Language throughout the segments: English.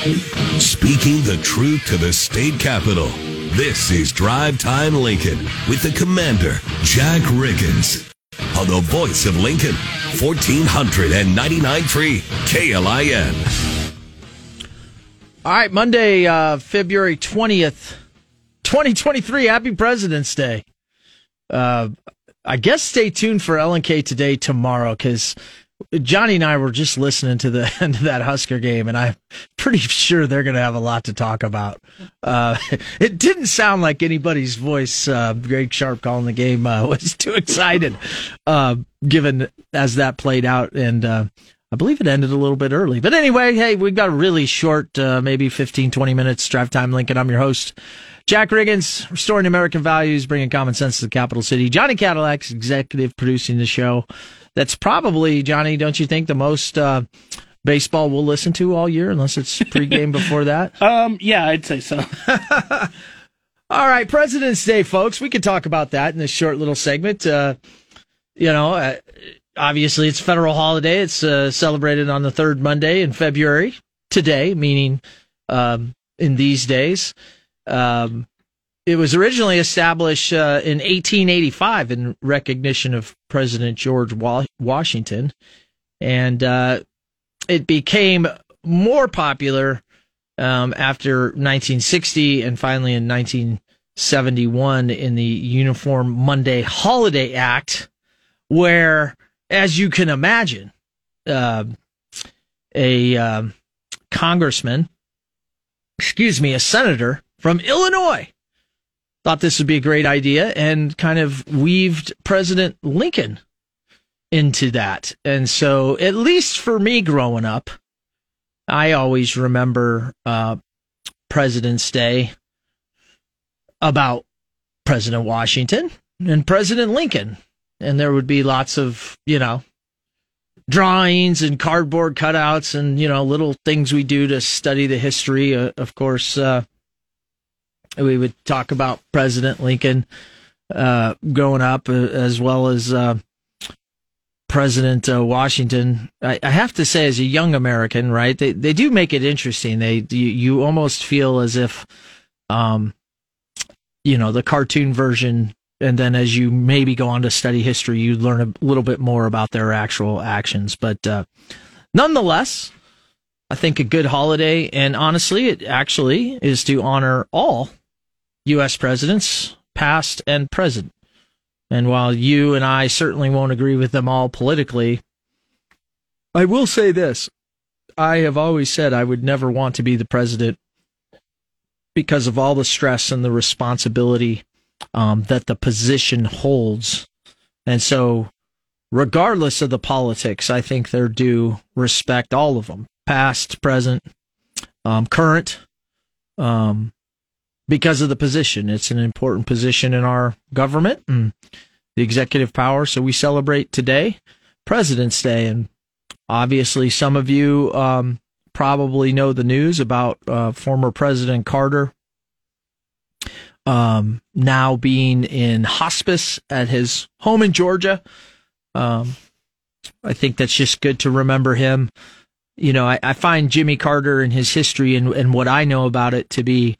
Speaking the truth to the state capitol. This is Drive Time Lincoln with the commander, Jack Riggins. On the voice of Lincoln, 1499.3 KLIN. All right, Monday, uh, February 20th, 2023. Happy President's Day. Uh, I guess stay tuned for LNK today, tomorrow, because Johnny and I were just listening to the end of that Husker game, and I'm pretty sure they're going to have a lot to talk about. Uh, it didn't sound like anybody's voice, uh, Greg Sharpe calling the game, uh, was too excited, uh, given as that played out. And uh, I believe it ended a little bit early. But anyway, hey, we've got a really short, uh, maybe 15, 20 minutes drive time, Lincoln. I'm your host. Jack Riggins, restoring American values, bringing common sense to the capital city. Johnny Cadillac's executive producing the show that's probably Johnny. Don't you think the most uh, baseball we'll listen to all year, unless it's pregame before that? Um, yeah, I'd say so. all right, President's Day, folks. We could talk about that in this short little segment. Uh, you know, uh, obviously it's a federal holiday. It's uh, celebrated on the third Monday in February. Today, meaning um, in these days. Um, it was originally established uh, in 1885 in recognition of President George Washington, and uh, it became more popular um, after 1960 and finally in 1971 in the Uniform Monday Holiday Act, where, as you can imagine, uh, a um, congressman, excuse me, a senator from Illinois thought this would be a great idea and kind of weaved President Lincoln into that. And so, at least for me growing up, I always remember uh, President's Day about President Washington and President Lincoln. And there would be lots of, you know, drawings and cardboard cutouts and, you know, little things we do to study the history. Uh, of course, uh, we would talk about President Lincoln uh, growing up, uh, as well as uh, President uh, Washington. I, I, have to say, as a young American, right, they they do make it interesting. They you, you almost feel as if, um, you know, the cartoon version. And then, as you maybe go on to study history, you learn a little bit more about their actual actions. But uh, nonetheless, I think a good holiday, and honestly, it actually is to honor all U.S. presidents, past and present. And while you and I certainly won't agree with them all politically, I will say this. I have always said I would never want to be the president because of all the stress and the responsibility um, that the position holds. And so, regardless of the politics, I think they're due respect, all of them, past, present, um, current, um, because of the position. It's an important position in our government and the executive power. So we celebrate today, President's Day. And obviously, some of you um, probably know the news about uh, former President Carter um, now being in hospice at his home in Georgia. Um, I think that's just good to remember him. You know, I, I find Jimmy Carter and his history and, and what I know about it to be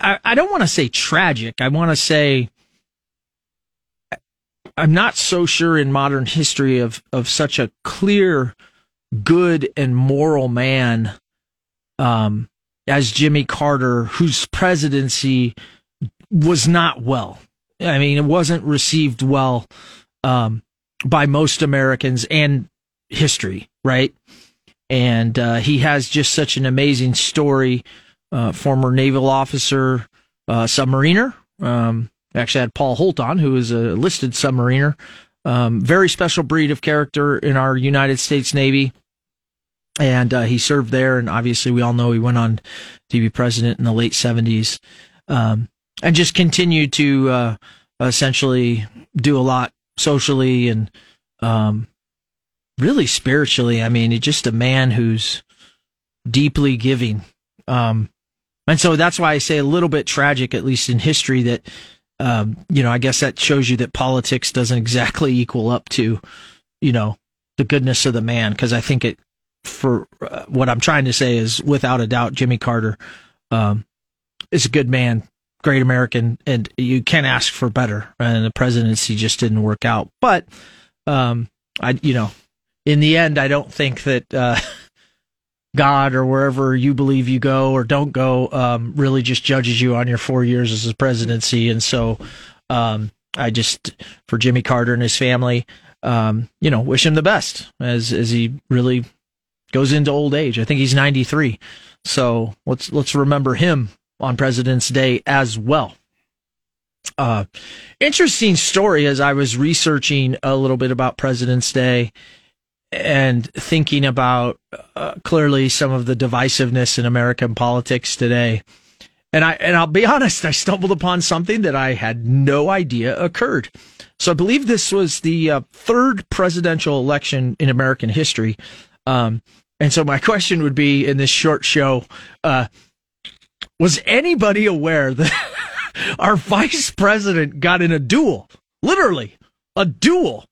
I, I don't want to say tragic. I want to say I'm not so sure in modern history of, of such a clear, good and moral man um, as Jimmy Carter, whose presidency was not well. I mean, it wasn't received well um, by most Americans and history, right? And uh, he has just such an amazing story uh, former naval officer, uh, submariner. Um, actually had Paul Holt on, who is a listed submariner. Um, very special breed of character in our United States Navy. And uh, he served there, and obviously we all know he went on to be president in the late 70s, um, and just continued to uh, essentially do a lot socially and um, really spiritually. I mean, just a man who's deeply giving. Um, and so that's why I say a little bit tragic, at least in history, that, um, you know, I guess that shows you that politics doesn't exactly equal up to, you know, the goodness of the man. Cause I think it for uh, what I'm trying to say is, without a doubt, Jimmy Carter um, is a good man, great American, and you can't ask for better. And the presidency just didn't work out. But um, I, you know, in the end, I don't think that uh, God or wherever you believe you go or don't go um, really just judges you on your four years as a presidency. And so, um, I just for Jimmy Carter and his family, um, you know, wish him the best as as he really goes into old age. I think he's 93. So let's let's remember him on President's Day as well. Uh, interesting story as I was researching a little bit about President's Day and thinking about uh, clearly some of the divisiveness in American politics today. And I and I'll be honest, I stumbled upon something that I had no idea occurred. So I believe this was the uh, third presidential election in American history. Um, and so my question would be in this short show, uh, was anybody aware that our vice president got in a duel, literally a duel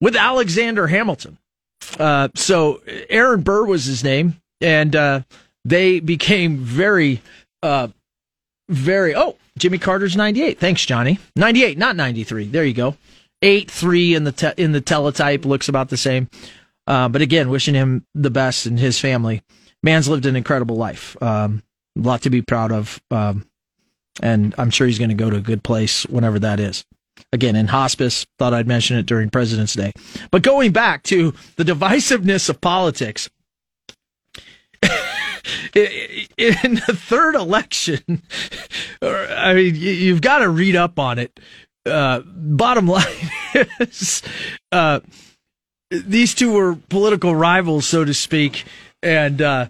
with Alexander Hamilton? Uh, so Aaron Burr was his name, and uh, they became very, uh, very. Oh, Jimmy Carter's ninety eight. Thanks, Johnny. Ninety eight, not ninety three. There you go. Eight three in the te- in the teletype looks about the same. Uh, but again, wishing him the best and his family. Man's lived an incredible life. Um, a lot to be proud of. Um, and I'm sure he's going to go to a good place whenever that is. Again, in hospice, thought I'd mention it during President's Day. But going back to the divisiveness of politics, in the third election, I mean, you've got to read up on it. Uh, bottom line is, uh, these two were political rivals, so to speak, and uh,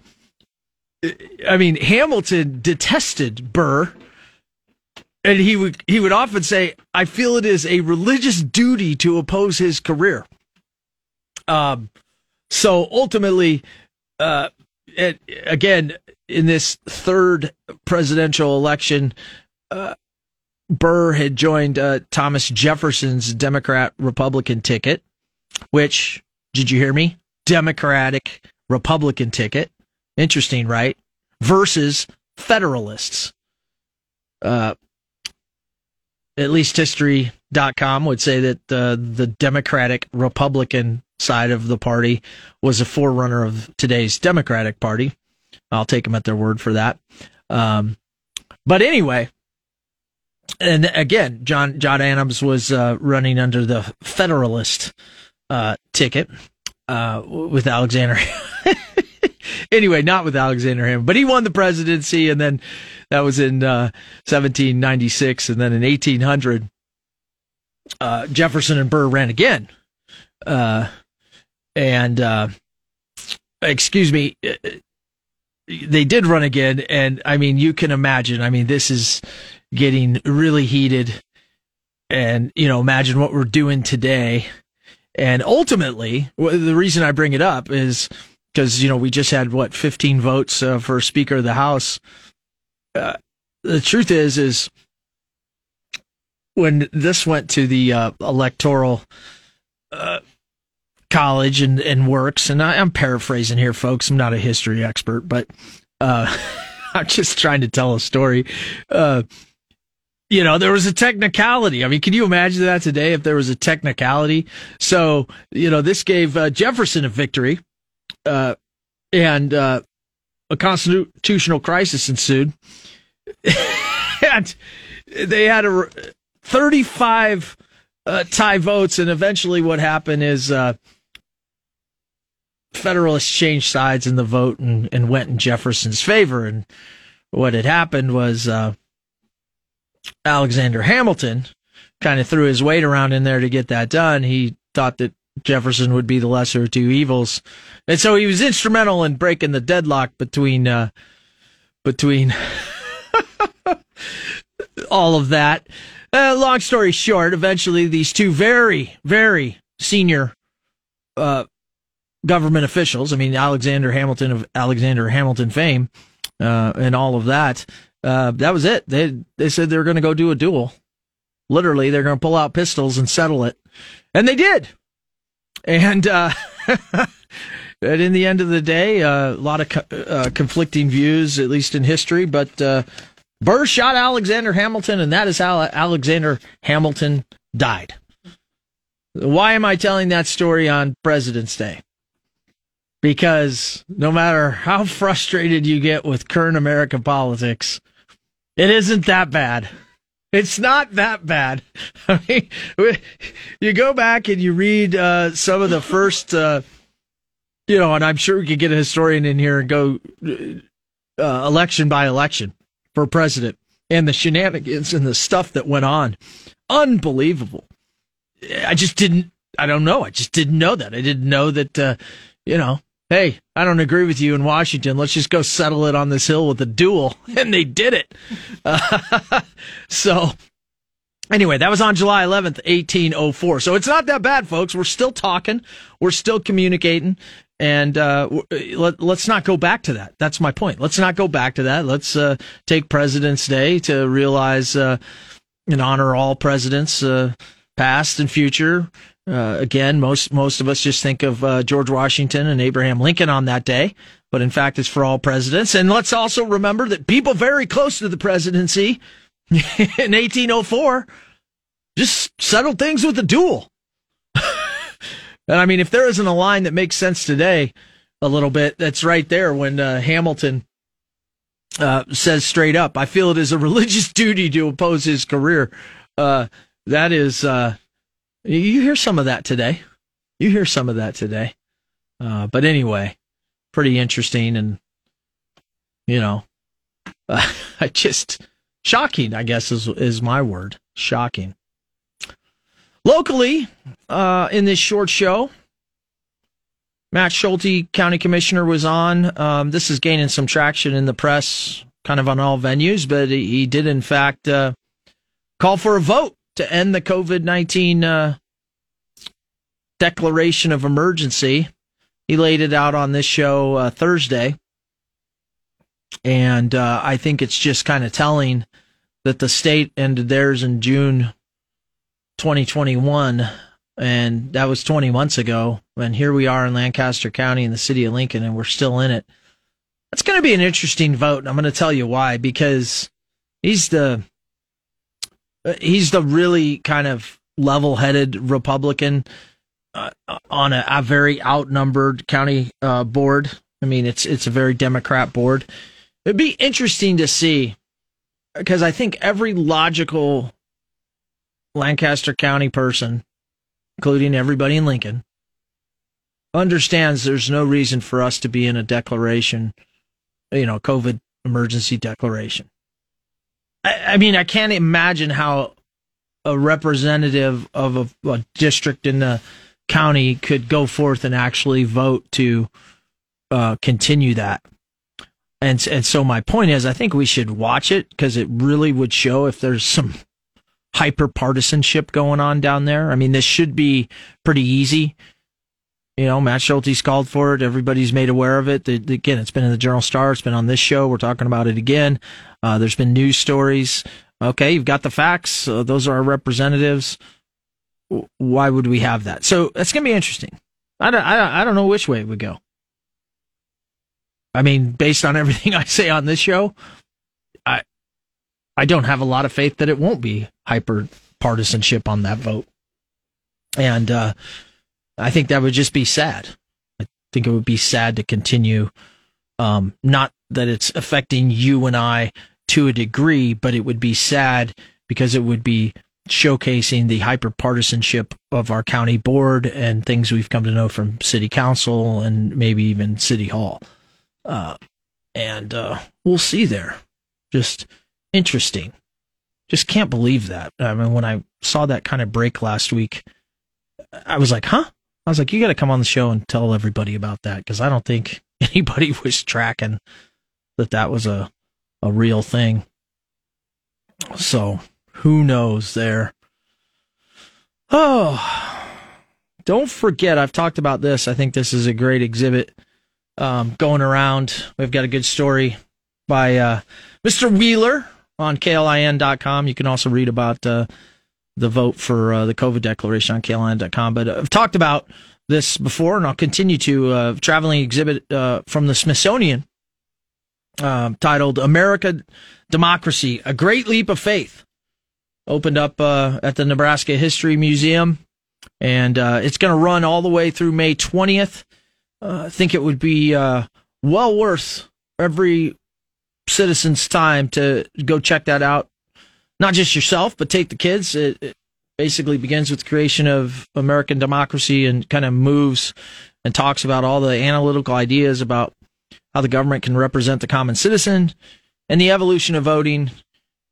I mean Hamilton detested Burr, and he would he would often say, "I feel it is a religious duty to oppose his career." Um, so ultimately, uh, it, again, in this third presidential election, uh, Burr had joined uh, Thomas Jefferson's Democrat Republican ticket which, did you hear me? Democratic Republican ticket. Interesting, right? Versus Federalists. Uh, at least history.com would say that uh, the Democratic Republican side of the party was a forerunner of today's Democratic Party. I'll take them at their word for that. Um, but anyway, and again, John John Adams was uh, running under the Federalist uh, ticket uh, with Alexander. Anyway, not with Alexander Hamilton, but he won the presidency, and then that was in uh, 1796, and then in 1800, uh, Jefferson and Burr ran again, uh, and uh, excuse me, they did run again, and I mean, you can imagine. I mean, this is getting really heated, and you know, imagine what we're doing today and ultimately, the reason I bring it up is because, you know, we just had what, 15 votes uh, for Speaker of the House. Uh, the truth is, is when this went to the uh, electoral uh, college and, and works, and I, am paraphrasing here, folks. I'm not a history expert, but uh, I'm just trying to tell a story. Uh, you know, there was a technicality. I mean, can you imagine that today if there was a technicality? So, you know, this gave Jefferson a victory, uh, and uh, a constitutional crisis ensued. and they had a 35 uh, tie votes, and eventually what happened is uh, Federalists changed sides in the vote and, and went in Jefferson's favor. And what had happened was uh, Alexander Hamilton kind of threw his weight around in there to get that done. He thought that Jefferson would be the lesser of two evils, and so he was instrumental in breaking the deadlock between uh, between all of that. Uh, long story short, eventually these two very very senior uh, government officials, I mean Alexander Hamilton of Alexander Hamilton fame, uh, and all of that, uh, that was it. They they said they were going to go do a duel. Literally, they're going to pull out pistols and settle it, and they did. And uh, But in the end of the day, uh, a lot of co- uh, conflicting views, at least in history. But uh, Burr shot Alexander Hamilton, and that is how Alexander Hamilton died. Why am I telling that story on President's Day? Because no matter how frustrated you get with current American politics, it isn't that bad. It's not that bad. I mean, you go back and you read uh, some of the first, uh, you know, and I'm sure we could get a historian in here and go uh, election by election for president and the shenanigans and the stuff that went on. Unbelievable. I just didn't, I don't know. I just didn't know that. I didn't know that, uh, you know, hey, I don't agree with you in Washington. Let's just go settle it on this hill with a duel. And they did it. So, anyway, that was on July 11th, 1804. So it's not that bad, folks. We're still talking, we're still communicating. And uh, let, us not go back to that. That's my point. Let's not go back to that. Let's uh, take President's Day to realize uh, and honor all presidents, uh, past and future, uh, again, most most of us just think of uh, George Washington and Abraham Lincoln on that day, but in fact, it's for all presidents. And let's also remember that people very close to the presidency in 1804 just settled things with a duel. and I mean, if there isn't a line that makes sense today, a little bit, that's right there when uh, Hamilton uh, says straight up, "I feel it is a religious duty to oppose his career." Uh, that is uh, you hear some of that today. You hear some of that today. Uh, but anyway, pretty interesting and, you know, uh, I just shocking, I guess is, is my word. Shocking. Locally, uh, in this short show, Matt Schulte, county commissioner, was on. Um, this is gaining some traction in the press, kind of on all venues, but he, he did, in fact, uh, call for a vote to end the COVID 19 uh, declaration of emergency. He laid it out on this show uh, Thursday. And uh, I think it's just kind of telling that the state ended theirs in June 2021. And that was 20 months ago. And here we are in Lancaster County in the city of Lincoln, and we're still in it. That's going to be an interesting vote. And I'm going to tell you why, because he's the he's the really kind of level-headed Republican uh, on a, a, very outnumbered county uh, board. I mean, it's it's a very Democrat board. It'd be interesting to see because I think every logical Lancaster County person, including everybody in Lincoln, understands there's no reason for us to be in a declaration, you know, COVID emergency declaration. I, I mean, I can't imagine how a representative of a, a, district in the county could go forth and actually vote to uh, continue that. And and so my point is, I think we should watch it because it really would show if there's some hyper partisanship going on down there. I mean, this should be pretty easy. You know, Matt Schulte's called for it. Everybody's made aware of it. The, the, again, it's been in the Journal Star. It's been on this show. We're talking about it again. Uh, there's been news stories. Okay, you've got the facts. Uh, those are our representatives. Why would we have that? So that's going to be interesting. I don't, I, I don't know which way it would go. I mean, based on everything I say on this show, I I don't have a lot of faith that it won't be hyper partisanship on that vote. And uh, I think that would just be sad. I think it would be sad to continue. Um, not that it's affecting you and I to a degree, but it would be sad because it would be showcasing the hyper partisanship of our county board and things we've come to know from city council and maybe even city hall. Uh, and uh, we'll see there. Just interesting. Just can't believe that. I mean, when I saw that kind of break last week, I was like, huh? I was like, you got to come on the show and tell everybody about that because I don't think anybody was tracking that that was a a real thing. So who knows there? Oh, don't forget, I've talked about this. I think this is a great exhibit um, going around. We've got a good story by uh, Mr. Wheeler on KLIN.com. You can also read about uh, the vote for uh, the COVID declaration on KLIN.com. But I've talked about this before, and I'll continue to uh, traveling exhibit uh, from the Smithsonian uh, titled "America Democracy: A Great Leap of Faith." Opened up uh, at the Nebraska History Museum, and uh, it's going to run all the way through May twentieth. Uh, I think it would be well worth every citizen's time to go check that out. Not just yourself, but take the kids. It, it basically begins with the creation of American democracy and kind of moves and talks about all the analytical ideas about how the government can represent the common citizen and the evolution of voting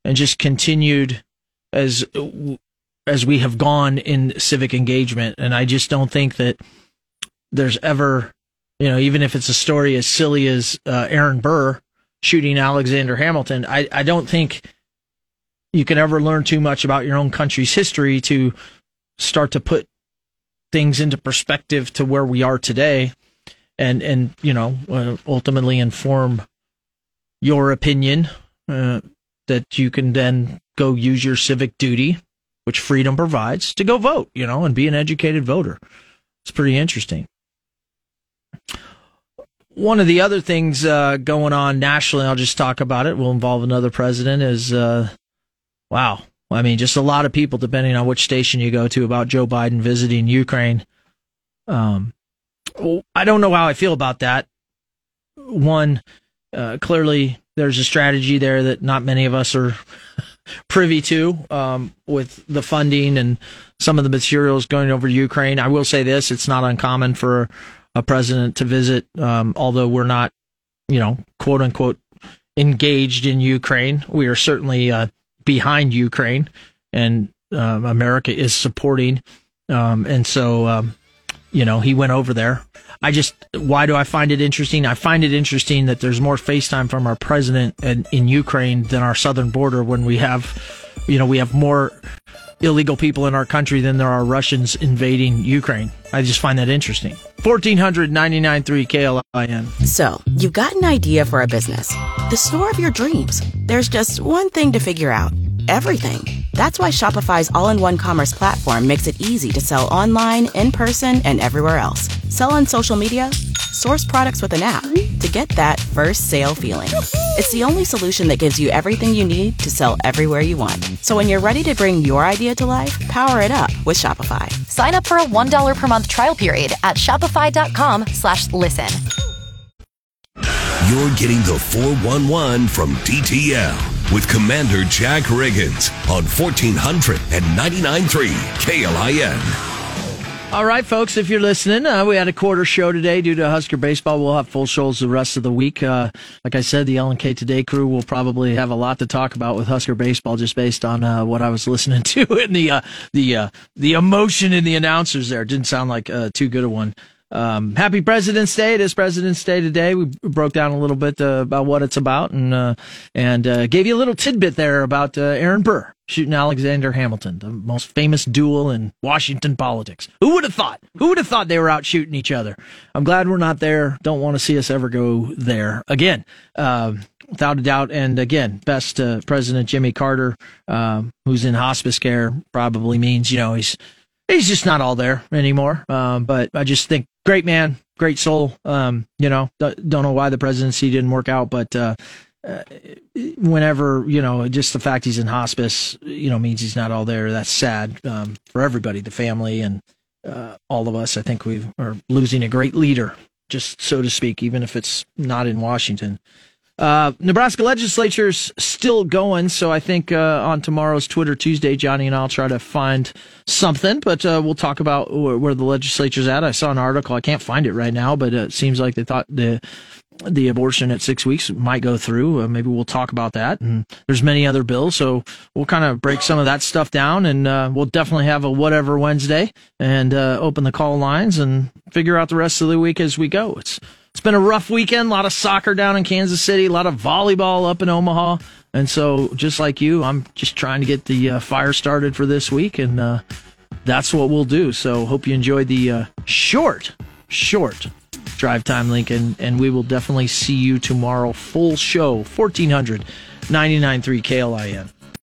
and just continued as as we have gone in civic engagement and I just don't think that there's ever you know even if it's a story as silly as uh, Aaron Burr shooting Alexander Hamilton I I don't think you can ever learn too much about your own country's history to start to put things into perspective to where we are today and and you know uh, ultimately inform your opinion uh, that you can then go use your civic duty which freedom provides to go vote you know and be an educated voter. It's pretty interesting. One of the other things uh, going on nationally i'll just talk about it will involve another president is uh, Wow. I mean, just a lot of people, depending on which station you go to, about Joe Biden visiting Ukraine. Um, I don't know how I feel about that. One, uh, clearly there's a strategy there that not many of us are privy to um, with the funding and some of the materials going over to Ukraine. I will say this: it's not uncommon for a president to visit, um, although we're not, you know, quote unquote, engaged in Ukraine. We are certainly uh, behind Ukraine, and um, America is supporting. Um, and so, um, you know, he went over there. I just, why do I find it interesting? I find it interesting that there's more FaceTime from our president in, in Ukraine than our southern border when we have, you know, we have more illegal people in our country than there are Russians invading Ukraine. I just find that interesting. 1499.3 KLIN. So, you've got an idea for a business, the store of your dreams. There's just one thing to figure out everything. That's why Shopify's all in one commerce platform makes it easy to sell online, in person, and everywhere else. Sell on social media, source products with an app to get that first sale feeling. It's the only solution that gives you everything you need to sell everywhere you want. So when you're ready to bring your idea to life, power it up with Shopify. Sign up for a $1 per month trial period at shopify.com slash listen. You're getting the 411 from DTL with Commander Jack Riggins on 1499.3 KLIN. All right, folks, if you're listening, uh, we had a quarter show today due to Husker baseball. We'll have full shows the rest of the week. Uh, like I said, the LNK Today crew will probably have a lot to talk about with Husker baseball, just based on uh, what I was listening to and the uh, the uh, the emotion in the announcers. There it didn't sound like uh, too good a one. Um, happy President's Day! It is President's Day today. We broke down a little bit about what it's about and and gave you a little tidbit there about Aaron Burr shooting Alexander Hamilton, the most famous duel in Washington politics. Who would have thought? Who would have thought they were out shooting each other? I'm glad we're not there. Don't want to see us ever go there again. Uh, without a doubt. And again, best uh, President Jimmy Carter, uh, who's in hospice care, probably means you know he's he's just not all there anymore. Um, but I just think great man, great soul. Um, you know, don't know why the presidency didn't work out, but uh, uh, whenever you know just the fact he's in hospice you know means he's not all there. That's sad um, for everybody the family and uh, all of us. I think we are losing a great leader just so to speak even if it's not in washington uh, Nebraska legislature's still going, so I think uh, on tomorrow's Twitter Tuesday, Johnny and I'll try to find something, but uh, we'll talk about where, where, the legislature's at. I saw an article, I can't find it right now, but it seems like they thought the the abortion at six weeks might go through. Uh, maybe we'll talk about that. And there's many other bills, so we'll kind of break some of that stuff down, and uh, we'll definitely have a whatever Wednesday and uh, open the call lines and figure out the rest of the week as we go. It's it's been a rough weekend. A lot of soccer down in Kansas City, a lot of volleyball up in Omaha, and so just like you, I'm just trying to get the uh, fire started for this week, and uh, that's what we'll do. So hope you enjoyed the uh, short, short Drive Time Lincoln, and we will definitely see you tomorrow. Full show, 1400 99.3 KLIN.